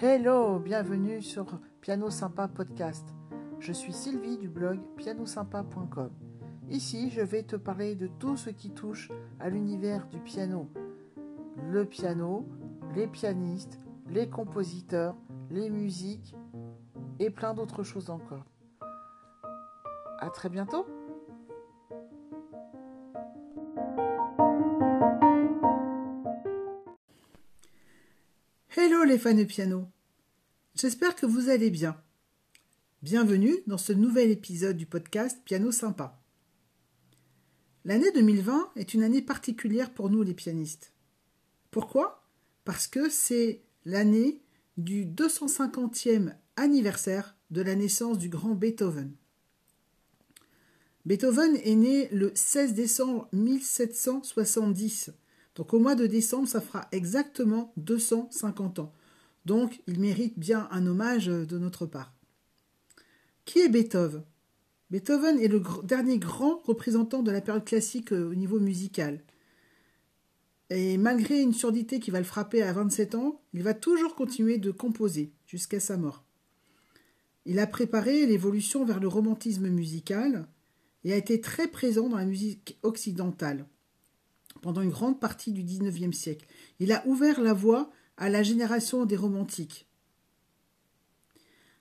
Hello, bienvenue sur Piano Sympa Podcast. Je suis Sylvie du blog pianosympa.com. Ici, je vais te parler de tout ce qui touche à l'univers du piano. Le piano, les pianistes, les compositeurs, les musiques et plein d'autres choses encore. À très bientôt. Hello les fans de piano. J'espère que vous allez bien. Bienvenue dans ce nouvel épisode du podcast Piano Sympa. L'année 2020 est une année particulière pour nous les pianistes. Pourquoi? Parce que c'est l'année du 250e anniversaire de la naissance du grand Beethoven. Beethoven est né le 16 décembre 1770. Donc au mois de décembre, ça fera exactement 250 ans. Donc il mérite bien un hommage de notre part. Qui est Beethoven? Beethoven est le dernier grand représentant de la période classique euh, au niveau musical. Et malgré une surdité qui va le frapper à 27 ans, il va toujours continuer de composer jusqu'à sa mort. Il a préparé l'évolution vers le romantisme musical et a été très présent dans la musique occidentale pendant une grande partie du XIXe siècle. Il a ouvert la voie à la génération des romantiques.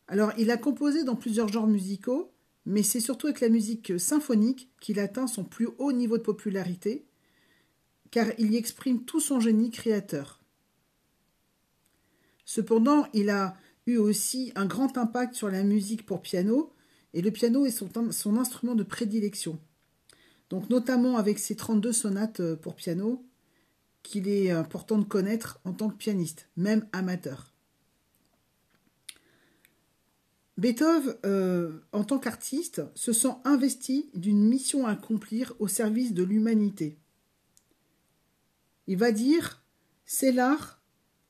Alors, il a composé dans plusieurs genres musicaux, mais c'est surtout avec la musique symphonique qu'il atteint son plus haut niveau de popularité, car il y exprime tout son génie créateur. Cependant, il a eu aussi un grand impact sur la musique pour piano, et le piano est son, instrument de prédilection. Donc notamment avec ses 32 sonates euh, pour piano, qu'il est important de connaître en tant que pianiste, même amateur. Beethoven, euh, en tant qu'artiste, se sent investi d'une mission à accomplir au service de l'humanité. Il va dire C'est l'art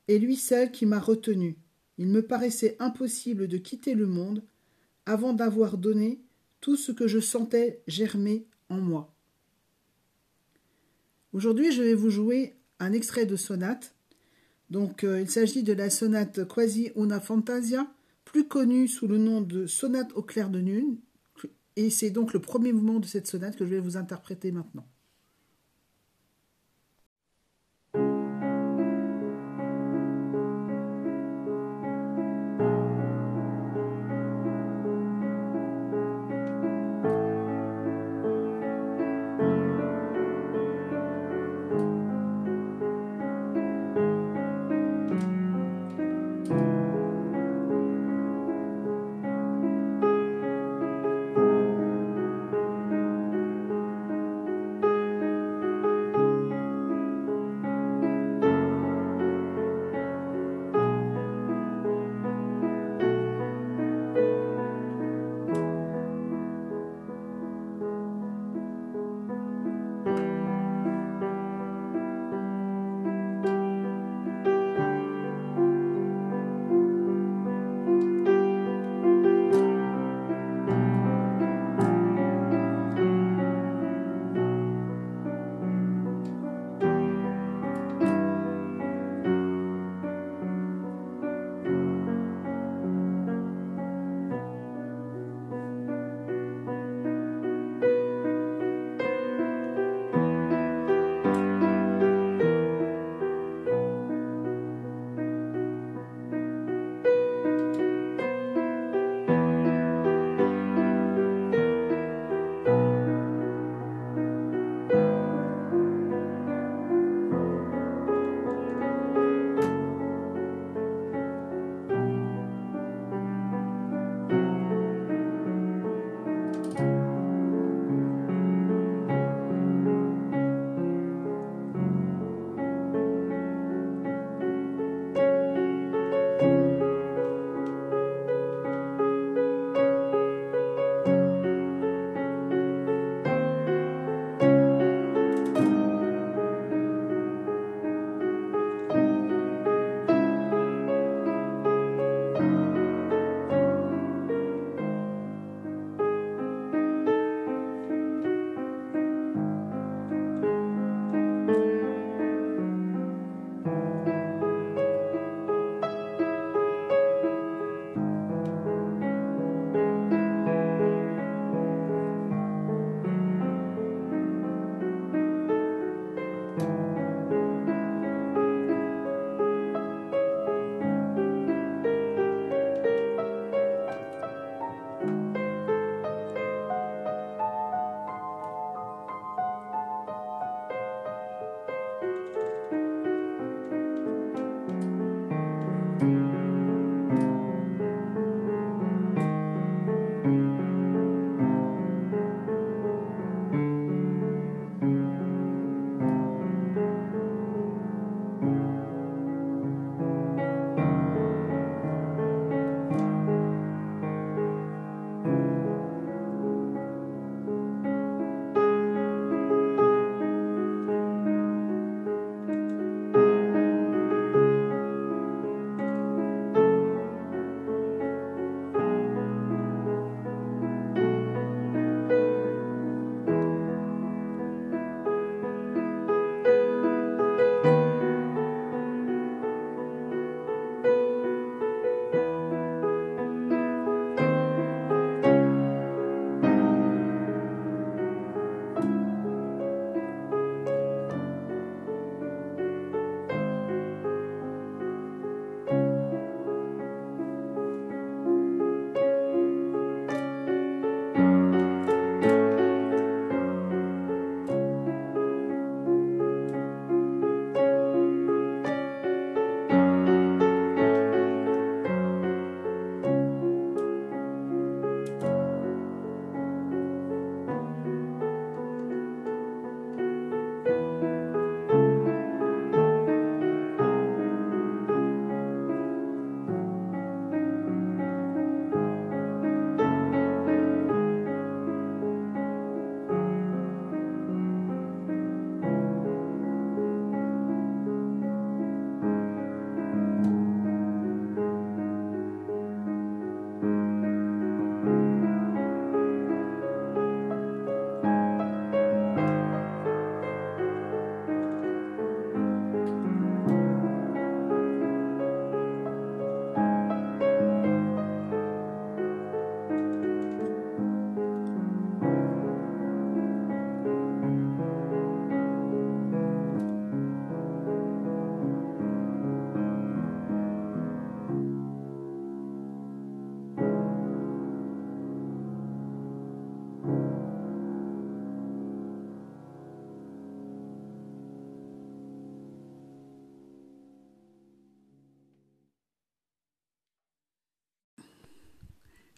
et lui seul qui m'a retenu. Il me paraissait impossible de quitter le monde avant d'avoir donné tout ce que je sentais germer en moi. Aujourd'hui, je vais vous jouer un extrait de sonate. Donc, euh, il s'agit de la sonate Quasi una Fantasia, plus connue sous le nom de sonate au clair de lune. Et c'est donc le premier mouvement de cette sonate que je vais vous interpréter maintenant.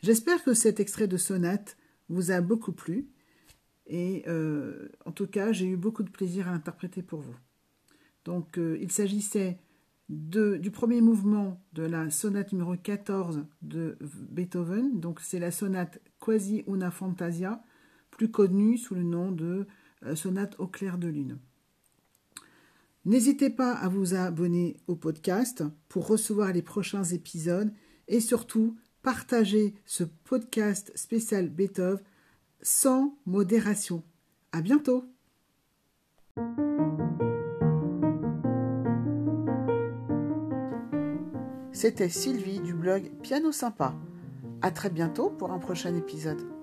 J'espère que cet extrait de sonate vous a beaucoup plu. Et euh, en tout cas, j'ai eu beaucoup de plaisir à interpréter pour vous. Donc, euh, il s'agissait du premier mouvement de la sonate numéro 14 de Beethoven. Donc, c'est la sonate Quasi una Fantasia, plus connue sous le nom de euh, sonate au clair de lune. N'hésitez pas à vous abonner au podcast pour recevoir les prochains épisodes et surtout partager ce podcast spécial Beethoven sans modération. À bientôt! C'était Sylvie du blog Piano Sympa. À très bientôt pour un prochain épisode.